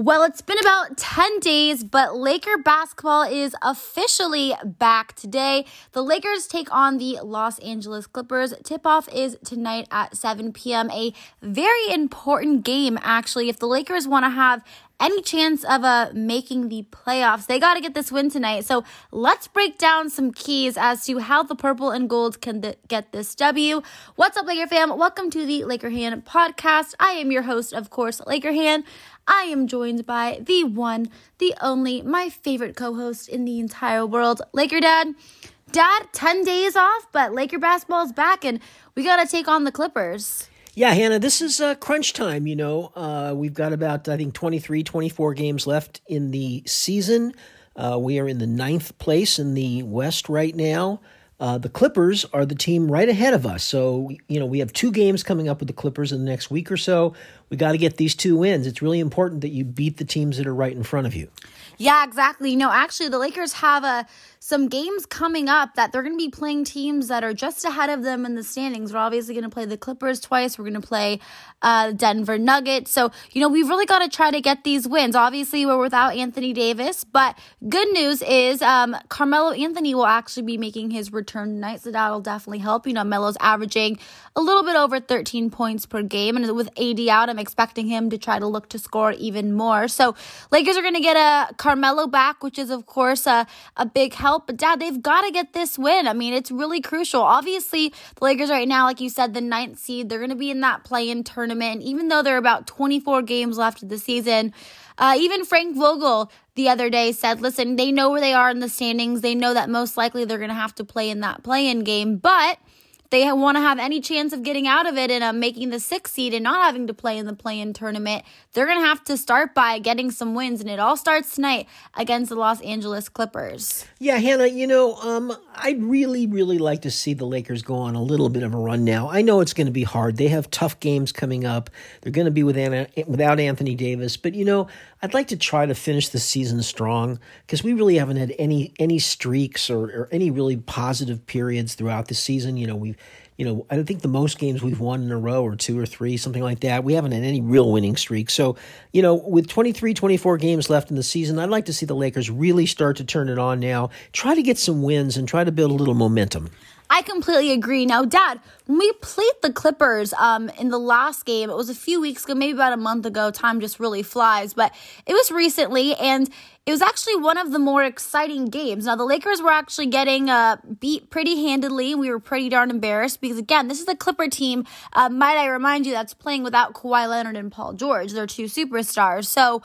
Well, it's been about 10 days, but Laker basketball is officially back today. The Lakers take on the Los Angeles Clippers. Tip off is tonight at 7 p.m. A very important game, actually. If the Lakers want to have any chance of uh, making the playoffs. They got to get this win tonight. So let's break down some keys as to how the purple and gold can th- get this W. What's up, Laker fam? Welcome to the Laker Hand podcast. I am your host, of course, Laker Hand. I am joined by the one, the only, my favorite co host in the entire world, Laker Dad. Dad, 10 days off, but Laker basketball's back and we got to take on the Clippers. Yeah, Hannah, this is uh, crunch time. You know, uh, we've got about, I think, 23, 24 games left in the season. Uh, we are in the ninth place in the West right now. Uh, the Clippers are the team right ahead of us. So, you know, we have two games coming up with the Clippers in the next week or so. We got to get these two wins. It's really important that you beat the teams that are right in front of you. Yeah, exactly. You know, actually, the Lakers have a some games coming up that they're going to be playing teams that are just ahead of them in the standings. We're obviously going to play the Clippers twice. We're going to play uh, Denver Nuggets. So, you know, we've really got to try to get these wins. Obviously, we're without Anthony Davis, but good news is um, Carmelo Anthony will actually be making his return tonight. So that'll definitely help. You know, Melo's averaging a little bit over 13 points per game. And with AD out, I'm expecting him to try to look to score even more. So, Lakers are going to get a Carmelo back, which is, of course, a, a big help. But dad, they've got to get this win. I mean, it's really crucial. Obviously, the Lakers right now, like you said, the ninth seed, they're going to be in that play in tournament. And even though there are about 24 games left of the season, uh, even Frank Vogel the other day said, listen, they know where they are in the standings. They know that most likely they're going to have to play in that play in game. But they want to have any chance of getting out of it and uh, making the sixth seed and not having to play in the play-in tournament, they're going to have to start by getting some wins, and it all starts tonight against the Los Angeles Clippers. Yeah, Hannah, you know, um, I'd really, really like to see the Lakers go on a little bit of a run now. I know it's going to be hard. They have tough games coming up. They're going to be with Anna, without Anthony Davis, but you know, I'd like to try to finish the season strong because we really haven't had any any streaks or, or any really positive periods throughout the season. You know, we've you know, I don't think the most games we've won in a row or two or three, something like that. We haven't had any real winning streak. So, you know, with 23, 24 games left in the season, I'd like to see the Lakers really start to turn it on now, try to get some wins and try to build a little momentum. I completely agree. Now, Dad, when we played the Clippers um, in the last game, it was a few weeks ago, maybe about a month ago. Time just really flies, but it was recently, and it was actually one of the more exciting games. Now, the Lakers were actually getting uh, beat pretty handedly. We were pretty darn embarrassed because, again, this is the Clipper team, uh, might I remind you, that's playing without Kawhi Leonard and Paul George. They're two superstars. So,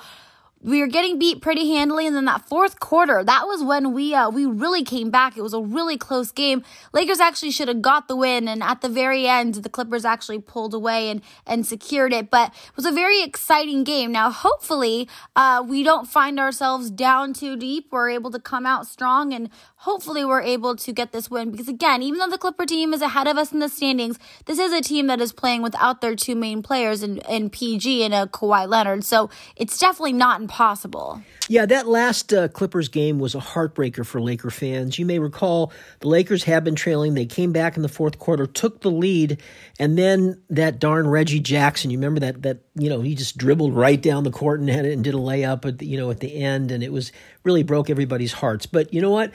we were getting beat pretty handily and then that fourth quarter that was when we uh, we really came back. It was a really close game. Lakers actually should have got the win and at the very end the clippers actually pulled away and and secured it. But it was a very exciting game. Now hopefully uh, we don't find ourselves down too deep. We're able to come out strong and hopefully we're able to get this win. Because again even though the clipper team is ahead of us in the standings this is a team that is playing without their two main players in, in pg and a Kawhi leonard. So it's definitely not impossible yeah, that last uh, Clippers game was a heartbreaker for Laker fans. You may recall the Lakers had been trailing. They came back in the fourth quarter, took the lead, and then that darn Reggie Jackson. You remember that? That you know he just dribbled right down the court and had it and did a layup at the, you know at the end, and it was really broke everybody's hearts. But you know what?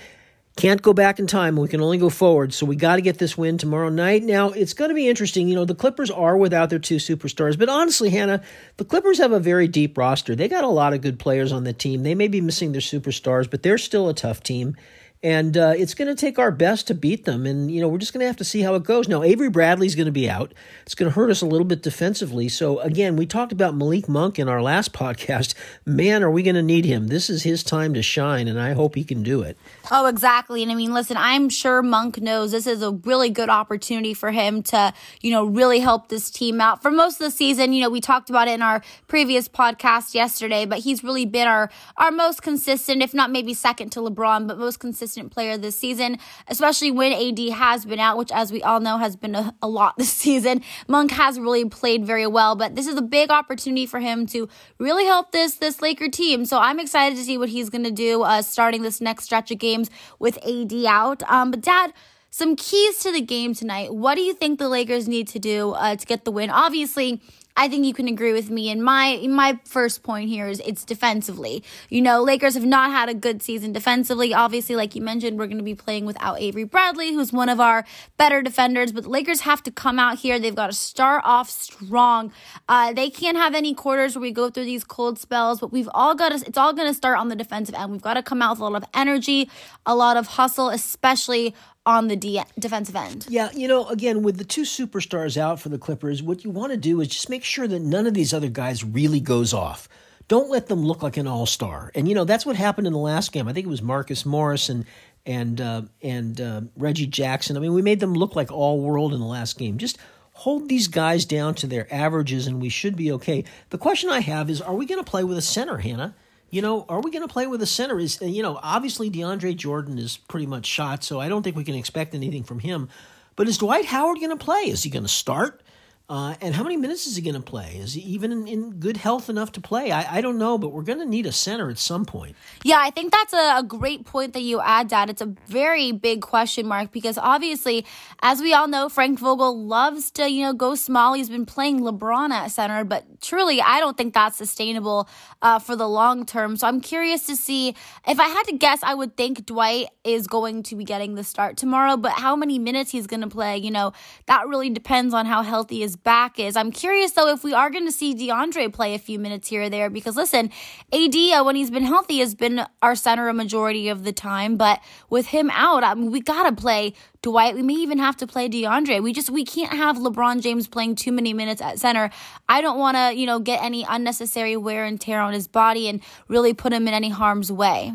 Can't go back in time. We can only go forward. So we got to get this win tomorrow night. Now, it's going to be interesting. You know, the Clippers are without their two superstars. But honestly, Hannah, the Clippers have a very deep roster. They got a lot of good players on the team. They may be missing their superstars, but they're still a tough team and uh, it's going to take our best to beat them. And you know, we're just going to have to see how it goes. Now, Avery Bradley's going to be out. It's going to hurt us a little bit defensively. So again, we talked about Malik Monk in our last podcast. Man, are we going to need him? This is his time to shine, and I hope he can do it. Oh, exactly. And I mean, listen, I'm sure Monk knows this is a really good opportunity for him to, you know, really help this team out for most of the season. You know, we talked about it in our previous podcast yesterday, but he's really been our our most consistent, if not maybe second to LeBron, but most consistent consistent player this season, especially when AD has been out, which, as we all know, has been a, a lot this season. Monk has really played very well, but this is a big opportunity for him to really help this this Laker team. So I'm excited to see what he's going to do uh, starting this next stretch of games with AD out. Um, but Dad. Some keys to the game tonight. What do you think the Lakers need to do uh, to get the win? Obviously, I think you can agree with me. And my my first point here is it's defensively. You know, Lakers have not had a good season defensively. Obviously, like you mentioned, we're going to be playing without Avery Bradley, who's one of our better defenders. But Lakers have to come out here. They've got to start off strong. Uh, they can't have any quarters where we go through these cold spells. But we've all got to. It's all going to start on the defensive end. We've got to come out with a lot of energy, a lot of hustle, especially on the de- defensive end. Yeah, you know, again, with the two superstars out for the Clippers, what you want to do is just make sure that none of these other guys really goes off. Don't let them look like an all-star. And you know, that's what happened in the last game. I think it was Marcus Morris and and uh, and uh, Reggie Jackson. I mean, we made them look like all world in the last game. Just hold these guys down to their averages, and we should be okay. The question I have is, are we going to play with a center, Hannah? You know, are we going to play with a center? Is uh, you know, obviously DeAndre Jordan is pretty much shot, so I don't think we can expect anything from him. But is Dwight Howard going to play? Is he going to start? Uh, and how many minutes is he going to play? Is he even in, in good health enough to play? I, I don't know, but we're going to need a center at some point. Yeah, I think that's a, a, great point that you add, Dad. It's a very big question mark because obviously, as we all know, Frank Vogel loves to, you know, go small. He's been playing LeBron at center, but truly, I don't think that's sustainable uh, for the long term. So I'm curious to see if I had to guess, I would think Dwight is going to be getting the start tomorrow, but how many minutes he's going to play, you know, that really depends on how healthy his back is. I'm curious though if we are going to see DeAndre play a few minutes here or there because listen, AD uh, when he's been healthy has been our center a majority of the time, but with him out, I mean we got to play Dwight. We may even have to play DeAndre. We just we can't have LeBron James playing too many minutes at center. I don't want to, you know, get any unnecessary wear and tear on his body and really put him in any harm's way.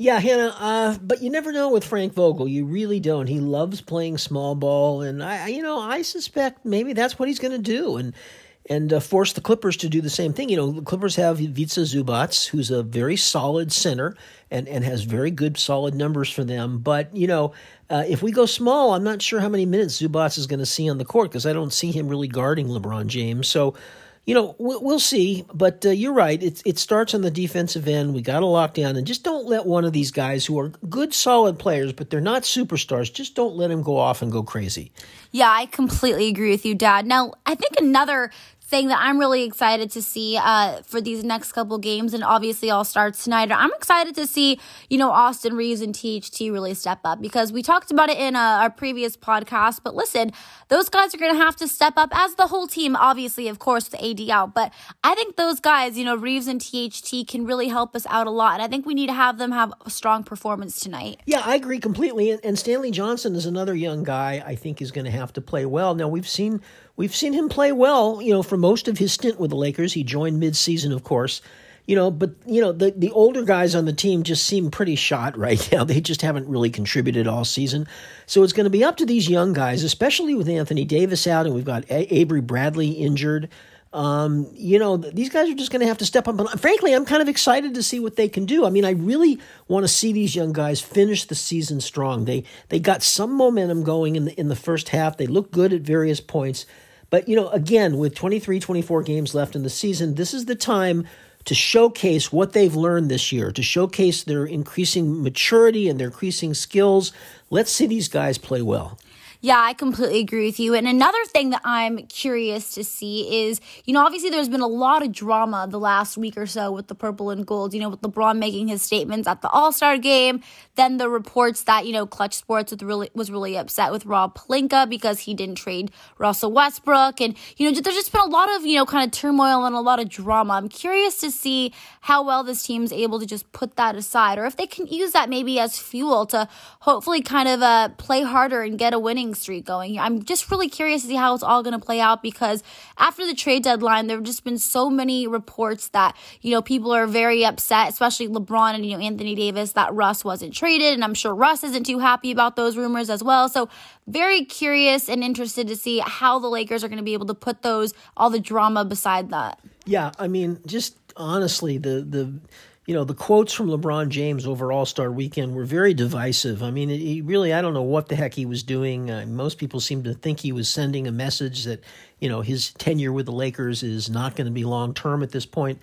Yeah, Hannah, uh, but you never know with Frank Vogel. You really don't. He loves playing small ball, and I, you know, I suspect maybe that's what he's going to do, and and uh, force the Clippers to do the same thing. You know, the Clippers have Ivica Zubac, who's a very solid center and and has very good solid numbers for them. But you know, uh, if we go small, I'm not sure how many minutes Zubac is going to see on the court because I don't see him really guarding LeBron James. So you know, we'll see. But uh, you're right. It, it starts on the defensive end. We got to lock down and just don't let one of these guys who are good, solid players, but they're not superstars, just don't let him go off and go crazy. Yeah, I completely agree with you, Dad. Now, I think another thing that I'm really excited to see uh, for these next couple games, and obviously all starts tonight. I'm excited to see, you know, Austin Reaves and THT really step up because we talked about it in a, our previous podcast. But listen, those guys are going to have to step up as the whole team, obviously, of course, with AD out. But I think those guys, you know, Reeves and THT can really help us out a lot. And I think we need to have them have a strong performance tonight. Yeah, I agree completely. And Stanley Johnson is another young guy I think is going to have to play well. Now, we've seen We've seen him play well, you know, for most of his stint with the Lakers. He joined mid-season, of course. You know, but you know, the the older guys on the team just seem pretty shot right now. They just haven't really contributed all season. So it's going to be up to these young guys, especially with Anthony Davis out and we've got a- Avery Bradley injured. Um, you know, these guys are just going to have to step up. But frankly, I'm kind of excited to see what they can do. I mean, I really want to see these young guys finish the season strong. They they got some momentum going in the in the first half. They look good at various points. But, you know, again, with 23, 24 games left in the season, this is the time to showcase what they've learned this year, to showcase their increasing maturity and their increasing skills. Let's see these guys play well. Yeah, I completely agree with you. And another thing that I'm curious to see is, you know, obviously there's been a lot of drama the last week or so with the purple and gold, you know, with LeBron making his statements at the All Star game. Then the reports that, you know, Klutch Sports was really, was really upset with Rob Pelinka because he didn't trade Russell Westbrook. And, you know, there's just been a lot of, you know, kind of turmoil and a lot of drama. I'm curious to see how well this team's able to just put that aside or if they can use that maybe as fuel to hopefully kind of uh, play harder and get a winning winning streak going. I'm just really curious to see how it's all going to play out because after the trade deadline, there have just been so many reports that, you know, people are very upset, especially LeBron and, you know, Anthony Davis, that Russ wasn't traded. And I'm sure Russ isn't too happy about those rumors as well. So, very curious and interested to see how the Lakers are going to be able to put those, all the drama beside that. Yeah. I mean, just honestly, the, the, you know, the quotes from LeBron James over All Star Weekend were very divisive. I mean, he really, I don't know what the heck he was doing. Uh, most people seem to think he was sending a message that, you know, his tenure with the Lakers is not going to be long term at this point.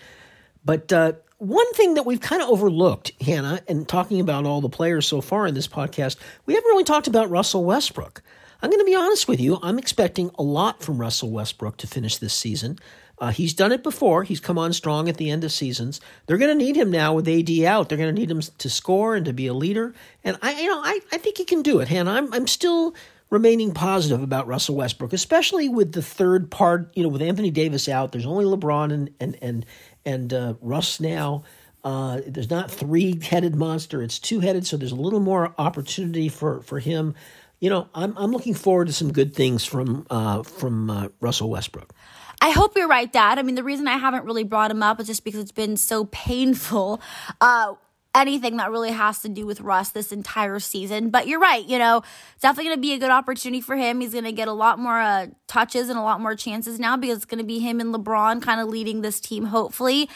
But uh, one thing that we've kind of overlooked, Hannah, and talking about all the players so far in this podcast, we haven't really talked about Russell Westbrook. I'm going to be honest with you. I'm expecting a lot from Russell Westbrook to finish this season. Uh, he's done it before. He's come on strong at the end of seasons. They're going to need him now with AD out. They're going to need him to score and to be a leader. And I, you know, I, I think he can do it. Hannah, I'm, I'm still remaining positive about Russell Westbrook, especially with the third part. You know, with Anthony Davis out, there's only LeBron and and and and uh, Russ now. Uh, there's not three-headed monster; it's two-headed. So there's a little more opportunity for for him. You know, I'm I'm looking forward to some good things from uh, from uh, Russell Westbrook. I hope you're right, Dad. I mean, the reason I haven't really brought him up is just because it's been so painful. Uh, anything that really has to do with Russ this entire season. But you're right, you know, definitely going to be a good opportunity for him. He's going to get a lot more uh, touches and a lot more chances now because it's going to be him and LeBron kind of leading this team, hopefully.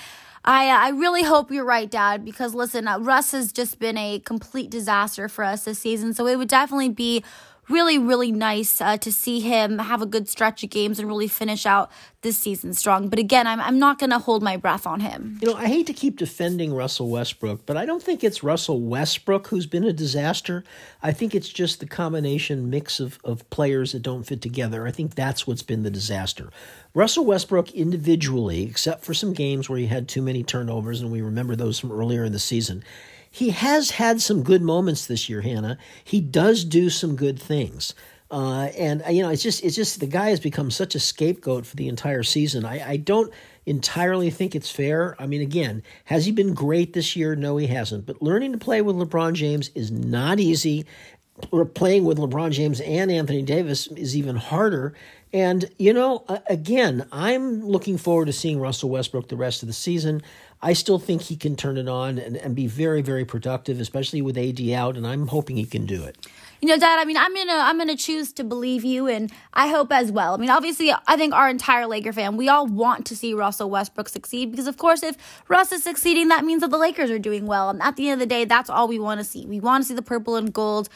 I uh, I really hope you're right, Dad, because listen, uh, Russ has just been a complete disaster for us this season. So it would definitely be really, really nice uh, to see him have a good stretch of games and really finish out this season strong. But again, I'm, I'm not going to hold my breath on him. You know, I hate to keep defending Russell Westbrook, but I don't think it's Russell Westbrook who's been a disaster. I think it's just the combination mix of, of players that don't fit together. I think that's what's been the disaster. Russell Westbrook individually, except for some games where he had too many turnovers, and we remember those from earlier in the season, he has had some good moments this year, Hannah. He does do some good things. Uh, and you know, it's just it's just the guy has become such a scapegoat for the entire season. I, I don't entirely think it's fair. I mean, again, has he been great this year? No, he hasn't. But learning to play with LeBron James is not easy. Or playing with LeBron James and Anthony Davis is even harder. And, you know, again, I'm looking forward to seeing Russell Westbrook the rest of the season. I still think he can turn it on and, and be very, very productive, especially with AD out, and I'm hoping he can do it. You know, Dad, I mean, I'm gonna I'm gonna choose to believe you, and I hope as well. I mean, obviously, I think our entire Laker fan, we all want to see Russell Westbrook succeed because, of course, if Russ is succeeding, that means that the Lakers are doing well. And at the end of the day, that's all we want to see. We want to see the purple and gold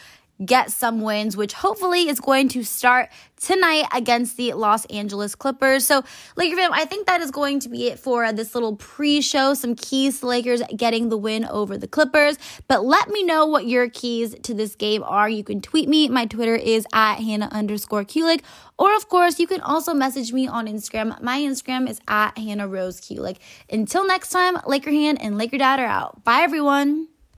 get some wins, which hopefully is going to start tonight against the Los Angeles Clippers. So, Laker fam, I think that is going to be it for this little pre-show. Some keys to Lakers getting the win over the Clippers. But let me know what your keys to this game are. You can tweet me. My Twitter is at Hannah underscore Kulik. Or, of course, you can also message me on Instagram. My Instagram is at Hannah Rose Kulik. Until next time, Laker Hand and Laker Dad are out. Bye, everyone.